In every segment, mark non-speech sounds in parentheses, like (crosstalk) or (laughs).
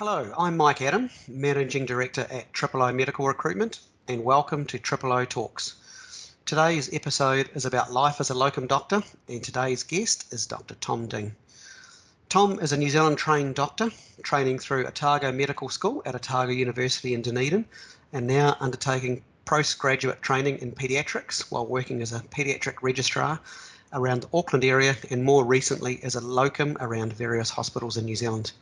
Hello, I'm Mike Adam, Managing Director at Triple O Medical Recruitment, and welcome to Triple O Talks. Today's episode is about life as a locum doctor, and today's guest is Dr. Tom Ding. Tom is a New Zealand trained doctor, training through Otago Medical School at Otago University in Dunedin, and now undertaking postgraduate training in paediatrics while working as a paediatric registrar around the Auckland area and more recently as a locum around various hospitals in New Zealand.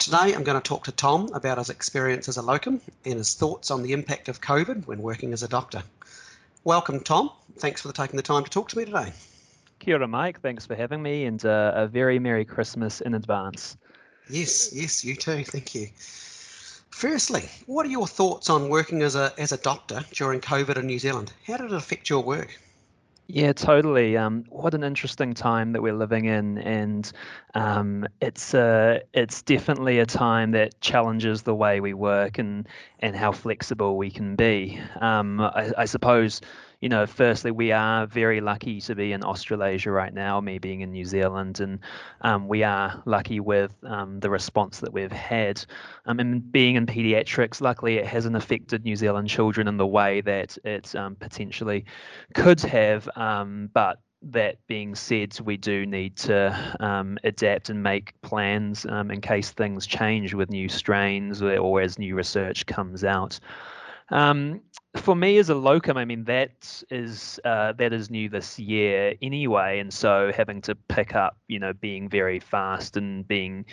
Today I'm going to talk to Tom about his experience as a locum and his thoughts on the impact of COVID when working as a doctor. Welcome, Tom. Thanks for taking the time to talk to me today. Kia ora, Mike. Thanks for having me and uh, a very Merry Christmas in advance. Yes, yes, you too. Thank you. Firstly, what are your thoughts on working as a as a doctor during COVID in New Zealand? How did it affect your work? Yeah, totally. Um, what an interesting time that we're living in, and um, it's uh, it's definitely a time that challenges the way we work and and how flexible we can be. Um, I, I suppose you know, firstly, we are very lucky to be in Australasia right now, me being in New Zealand, and um, we are lucky with um, the response that we've had. Um, and being in pediatrics, luckily, it hasn't affected New Zealand children in the way that it um, potentially could have. Um, but that being said, we do need to um, adapt and make plans um, in case things change with new strains or, or as new research comes out. Um, for me as a locum, I mean that is uh, that is new this year anyway, and so having to pick up, you know, being very fast and being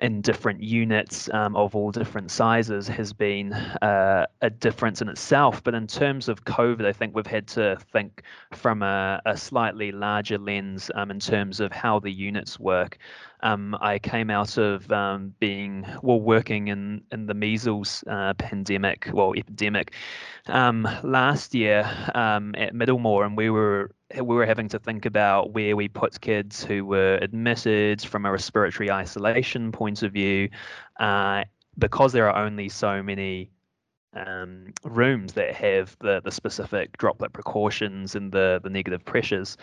in different units um, of all different sizes has been uh, a difference in itself. But in terms of COVID, I think we've had to think from a, a slightly larger lens um, in terms of how the units work. Um, I came out of um, being well working in in the measles uh, pandemic, well epidemic, um, last year um, at Middlemore, and we were we were having to think about where we put kids who were admitted from a respiratory isolation point of view, uh, because there are only so many um, rooms that have the the specific droplet precautions and the the negative pressures,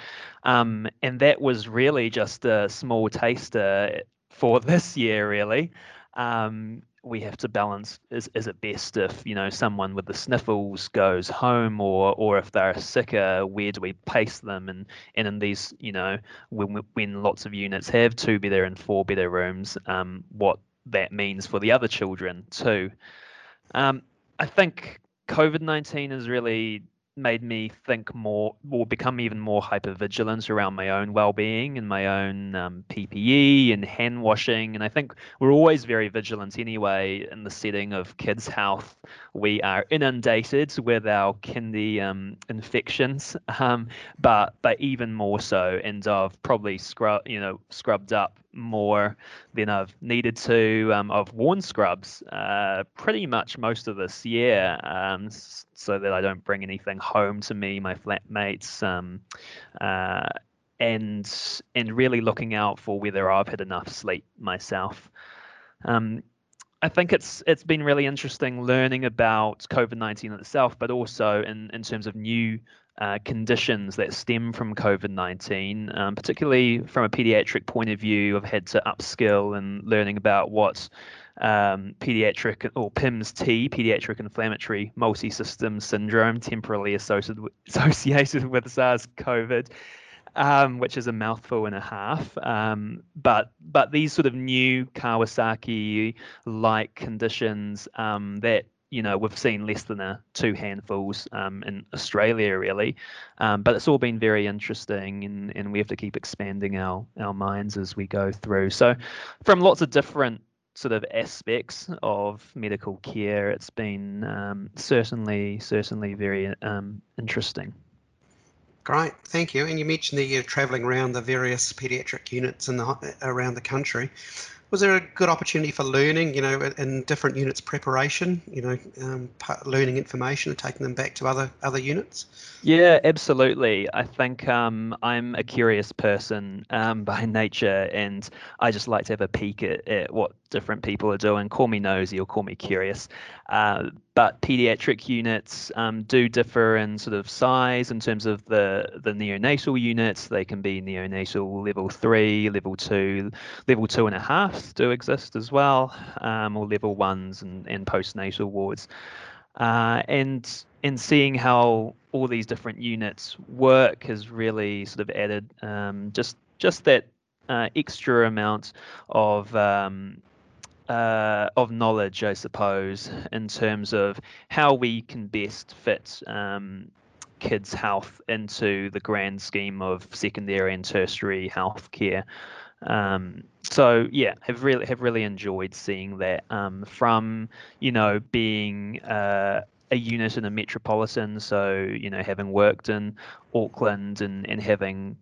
um, and that was really just a small taster for (laughs) this year, really. Um, we have to balance is is it best if you know someone with the sniffles goes home or or if they're sicker where do we place them? And and in these you know when when lots of units have two better and four better rooms um, what that means for the other children too. Um, I think COVID 19 has really made me think more or become even more hyper vigilant around my own well-being and my own um, PPE and hand washing. And I think we're always very vigilant anyway in the setting of kids health. We are inundated with our kindy um, infections (laughs) um, but but even more so and I've probably scrub you know scrubbed up more than I've needed to. Um, I've worn scrubs uh, pretty much most of this year um, so that I don't bring anything home to me, my flatmates, um, uh, and and really looking out for whether I've had enough sleep myself. Um, I think it's it's been really interesting learning about COVID nineteen itself, but also in, in terms of new uh, conditions that stem from COVID 19, um, particularly from a pediatric point of view. I've had to upskill and learning about what um, pediatric or PIMS-T, pediatric inflammatory multi-system syndrome, temporally associated with, associated with SARS-CoV. Um, which is a mouthful and a half. Um, but but these sort of new Kawasaki-like conditions um, that you know we've seen less than a two handfuls um, in Australia really, um, but it's all been very interesting, and, and we have to keep expanding our our minds as we go through. So, from lots of different sort of aspects of medical care, it's been um, certainly certainly very um, interesting. Great, thank you. And you mentioned that you're travelling around the various paediatric units in the, around the country was there a good opportunity for learning, you know, in different units preparation, you know, um, learning information and taking them back to other other units? Yeah, absolutely. I think um, I'm a curious person um, (laughs) by nature, and I just like to have a peek at, at, what different people are doing. Call me nosy or call me curious. Uh, but pediatric units um, do differ in sort of size in terms of the the neonatal units. They can be neonatal level three, level two, level two and a half do exist as well, um, or level ones and, and postnatal wards. Uh, and and seeing how all these different units work has really sort of added um, just just that uh, extra amount of um, uh, of knowledge, I suppose, in terms of how we can best fit um, kids' health into the grand scheme of secondary and tertiary healthcare. Um, so yeah, have really have really enjoyed seeing that um, from you know being uh, a unit in a metropolitan, so you know having worked in Auckland and and having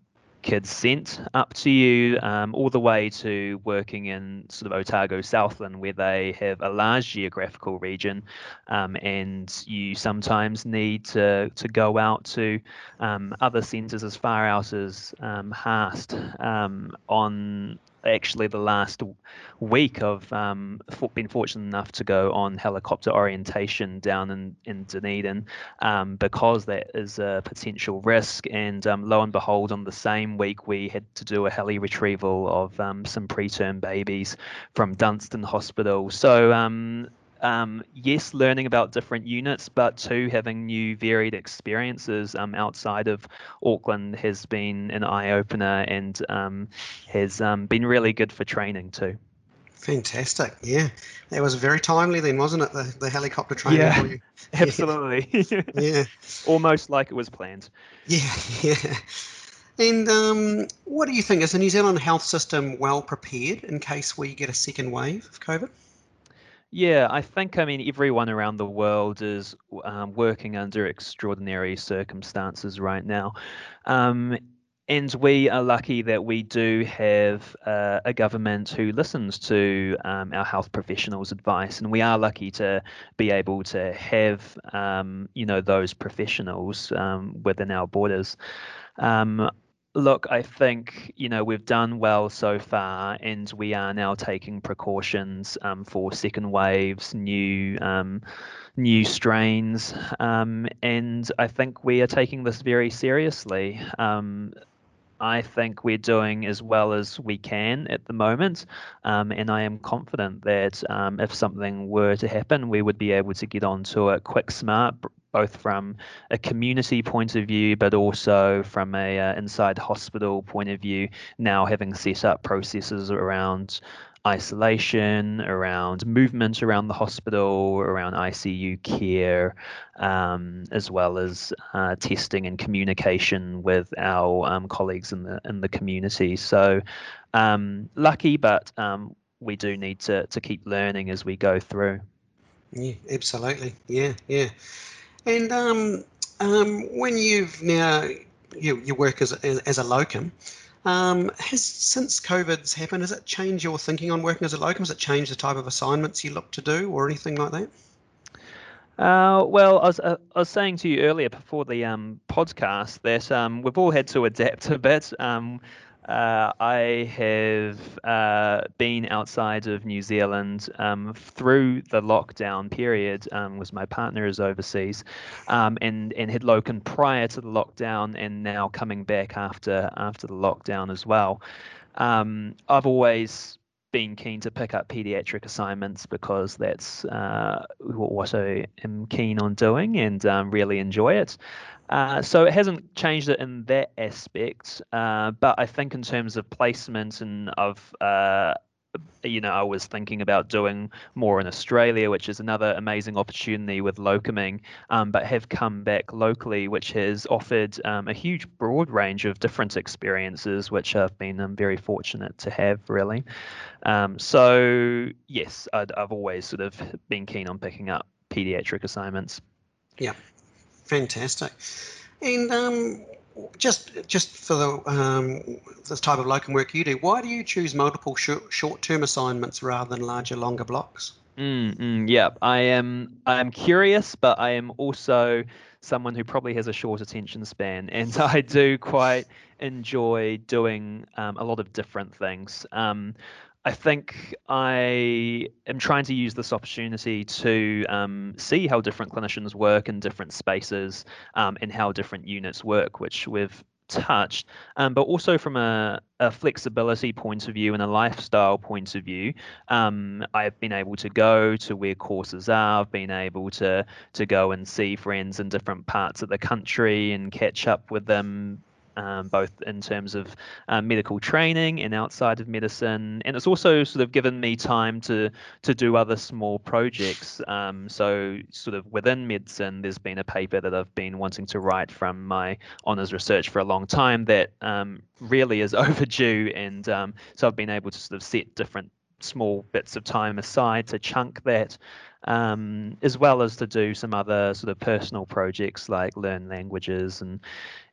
kids sent up to you, um, all the way to working in sort of Otago Southland, where they have a large geographical region, um, and you sometimes need to to go out to um, other centres as far out as um, Haast um, on actually the last week of um, been fortunate enough to go on helicopter orientation down in, in Dunedin um, because that is a potential risk. And um, lo and behold, on the same week, we had to do a heli retrieval of um, some preterm babies from Dunstan Hospital. So um, yes, learning about different units, but two, having new varied experiences um, outside of Auckland has been an eye opener and um, has um, been really good for training too. Fantastic. Yeah. That was very timely then, wasn't it? The, the helicopter training yeah, for you. (laughs) Absolutely. (laughs) yeah. (laughs) Almost like it was planned. Yeah. Yeah. And um, what do you think? Is the New Zealand health system well prepared in case we get a second wave of COVID? Yeah, I think, I mean, everyone around the world is um, working under extraordinary circumstances right now. Um, and we are lucky that we do have uh, a government who listens to um, our health professionals' advice, and we are lucky to be able to have, um, you know, those professionals um, within our borders. Um, Look, I think you know we've done well so far, and we are now taking precautions um, for second waves, new um, new strains, um, and I think we are taking this very seriously. Um, I think we're doing as well as we can at the moment, um, and I am confident that um, if something were to happen, we would be able to get onto it quick, smart, both from a community point of view, but also from a uh, inside hospital point of view. Now having set up processes around isolation, around movement around the hospital, around ICU care, um, as well as uh, testing and communication with our um, colleagues in the in the community. So um, lucky, but um, we do need to to keep learning as we go through. Yeah, absolutely. Yeah, yeah. And um, um, when you've now you, you work as a, as a locum, um, has since COVID's happened, has it changed your thinking on working as a locum? Has it changed the type of assignments you look to do or anything like that? Uh, well, I was, uh, I was saying to you earlier before the um, podcast that um, we've all had to adapt (laughs) a bit. Um, uh, I have uh, been outside of New Zealand um, through the lockdown period. Um, was my partner is overseas, um, and and had locum prior to the lockdown, and now coming back after after the lockdown as well. Um, I've always been keen to pick up pediatric assignments because that's uh, what I am keen on doing and um, really enjoy it. Uh, so it hasn't changed it in that aspect, uh, but I think in terms of placement and of uh, you know, I was thinking about doing more in Australia, which is another amazing opportunity with locuming, um, but have come back locally, which has offered um, a huge broad range of different experiences, which I've been um, very fortunate to have, really. Um, so, yes, i have always sort of been keen on picking up pediatric assignments. Yeah, Fantastic. And um, just just for the um, this type of locum work you do, why do you choose multiple short, short-term assignments rather than larger, longer blocks? Mm, mm, yeah, I am. I am curious, but I am also someone who probably has a short attention span, (laughs) and I do quite enjoy doing um, a lot of different things. Um, I think I am trying to use this opportunity to um, see how different clinicians work in different spaces um, and how different units work, which we've touched, um, but also from a, a, flexibility point of view and a lifestyle point of view, um, I've been able to go to where courses are. I've been able to to go and see friends in different parts of the country and catch up with them um, both in terms of uh, medical training and outside of medicine. And it's also sort of given me time to to do other small projects. Um, so sort of within medicine, there's been a paper that I've been wanting to write from my honours research for a long time that um, really is (laughs) overdue. And um, so I've been able to sort of set different small bits of time aside to chunk that. Um, as well as to do some other sort of personal projects like learn languages and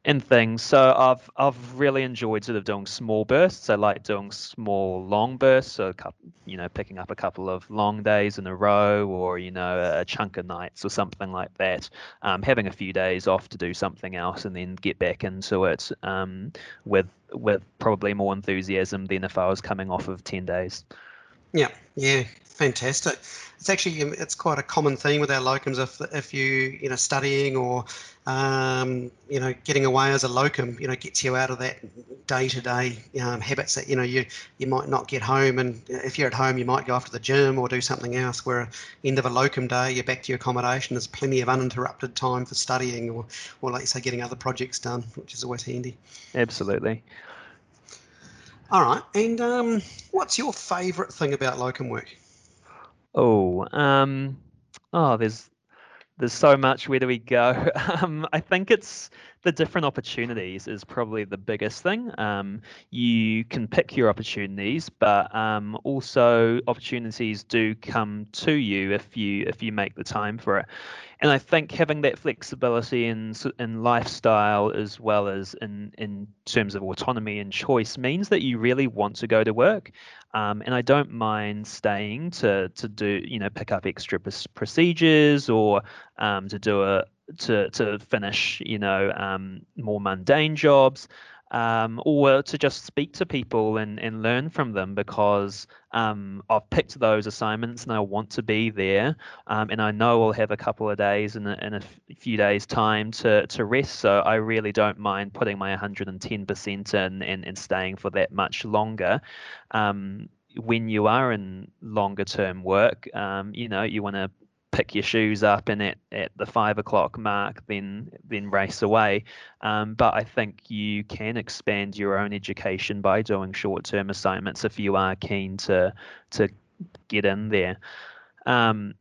and things. So I've I've really enjoyed sort of doing small bursts. I like doing small long bursts. So couple, you know, picking up a couple of long days in a row, or you know, a chunk of nights or something like that. Um, having a few days off to do something else, and then get back into it um, with with probably more enthusiasm than if I was coming off of ten days. Yeah, yeah, fantastic. It's actually um, it's quite a common theme with our locums. If if you you know studying or um, you know getting away as a locum, you know gets you out of that day to day habits that you know you you might not get home. And if you're at home, you might go off to the gym or do something else. Where end of a locum day, you're back to your accommodation. There's plenty of uninterrupted time for studying or or like you say, getting other projects done, which is always handy. Absolutely. All right. And um, what's your favourite thing about locum work? Oh, um, oh, there's there's so much. Where do we go? (laughs) Um, I think it's the different opportunities is probably the biggest thing. Um, you can pick your opportunities, but um, also opportunities do come to you if you if you make the time for it. And I think having that flexibility in in lifestyle as well as in in terms of autonomy and choice means that you really want to go to work. Um, and I don't mind staying to to do you know pick up extra procedures or um, to do a to to finish you know um, more mundane jobs um, or to just speak to people and, and learn from them because um, I've picked those assignments and I want to be there. Um, and I know I'll have a couple of days in a, in a few days' time to, to rest. So I really don't mind putting my 110% in and, and staying for that much longer. Um, when you are in longer term work, um, you know, you want to pick your shoes up and at, at the five o'clock mark then then race away. Um, but i think you can expand your own education by doing short-term assignments if you are keen to to get in there. Um,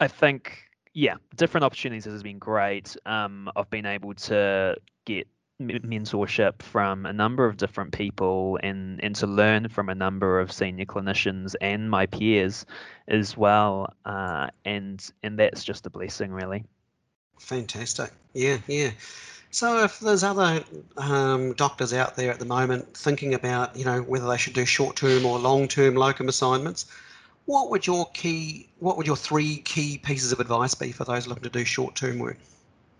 i think yeah different opportunities has been great. Um, i've been able to get mentorship from a number of different people and and to learn from a number of senior clinicians and my peers as well uh, and and that's just a blessing really. Fantastic. Yeah yeah. So if there's other um, doctors out there at the moment thinking about you know whether they should do short-term or long-term locum assignments what would your key what would your three key pieces of advice be for those looking to do short-term work?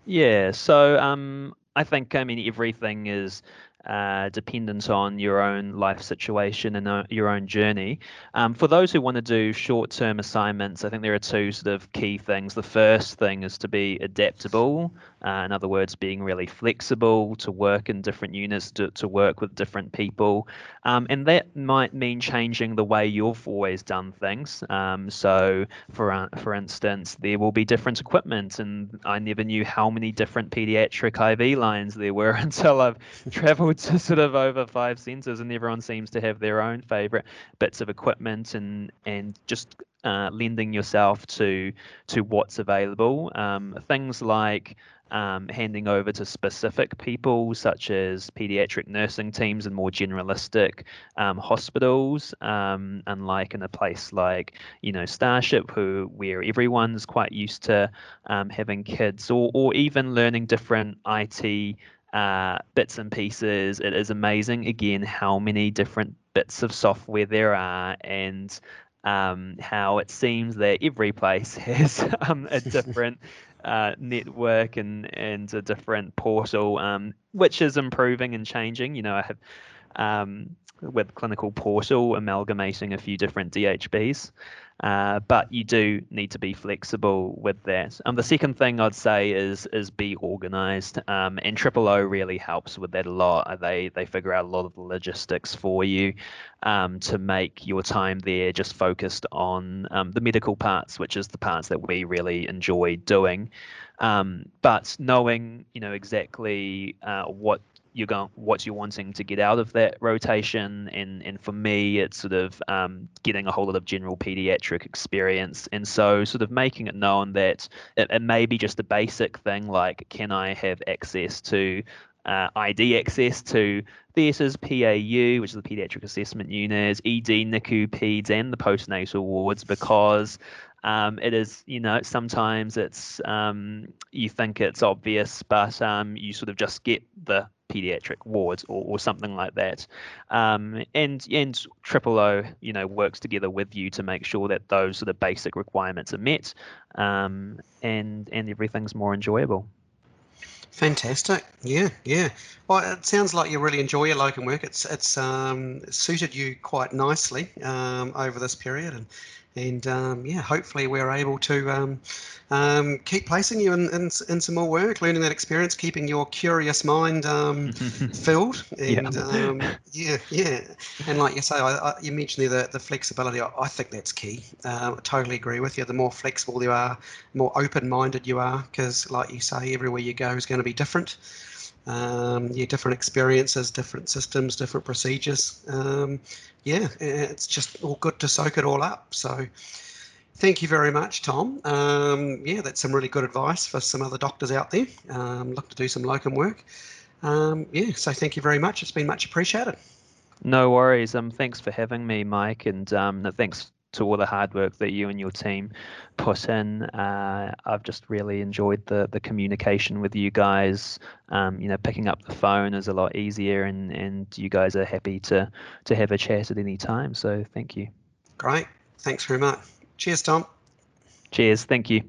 Yeah so um, I think I mean everything is uh, dependent on your own life situation and uh, your own journey. Um, for those who want to do short term assignments, I think there are two sort of key things. The first thing is to be adaptable, uh, in other words, being really flexible to work in different units, to, to work with different people. Um, and that might mean changing the way you've always done things. Um, so, for, uh, for instance, there will be different equipment, and I never knew how many different pediatric IV lines there were (laughs) until I've (laughs) traveled to sort of over five centres, and everyone seems to have their own favourite bits of equipment and and just uh, lending yourself to to what's available. Um, things like um, handing over to specific people, such as pediatric nursing teams and more generalistic um, hospitals, um, unlike in a place like you know Starship, who where everyone's quite used to um, having kids, or or even learning different IT uh, bits and pieces. It is amazing, again, how many different bits of software there are and um, how it seems that every place (laughs) has um, a (laughs) different uh, network and, and a different portal, um, which is improving and changing. You know, I have um, with Clinical Portal, amalgamating a few different DHBs. Uh, but you do need to be flexible with that. Um, the second thing I'd say is is be organised, um, and Triple O really helps with that a lot. They they figure out a lot of the logistics for you um, to make your time there just focused on um, the medical parts, which is the parts that we really enjoy doing. Um, but knowing you know exactly uh, what you're going what you're wanting to get out of that rotation. And and for me it's sort of um, getting a whole lot of general pediatric experience. And so sort of making it known that it, it may be just a basic thing like can i have access to uh, ID access to theatres, PAU, which is the paediatric assessment unit, ED, NICU, PEDS, and the postnatal wards because um, it is, you know, sometimes it's um, you think it's obvious, but um, you sort of just get the pediatric wards or, or something like that. Um, and and Triple O, you know, works together with you to make sure that those sort of basic requirements are met, um, and and everything's more enjoyable. Fantastic. Yeah, yeah. Well, it sounds like you really enjoy your locum work. It's it's um, suited you quite nicely um, over this period, and and um, yeah, hopefully we're able to um, um, keep placing you in, in, in, some more work, learning that experience, keeping your curious mind um, (laughs) filled, and yeah. Um, yeah. yeah, And like you say, I, I, you mentioned there the, the flexibility. I, I think that's key. Uh, I totally agree with you. The more flexible you are, the more open-minded you are, because like you say, everywhere you go is going to be different um, yeah, different experiences, different systems, different procedures. Um, yeah, it's just all good to soak it all up. So thank you very much, Tom. Um, yeah, that's some really good advice for some other doctors out there um, look to do some locum work. Um, yeah, so thank you very much. It's been much appreciated. No worries. Um, thanks for having me, Mike, and um, thanks to all the hard work that you and your team put in. Uh, I've just really enjoyed the the communication with you guys. Um, you know, picking up the phone is a lot easier, and and you guys are happy to to have a chat at any time. So thank you. Great. Thanks very much. Cheers, Tom. Cheers. Thank you.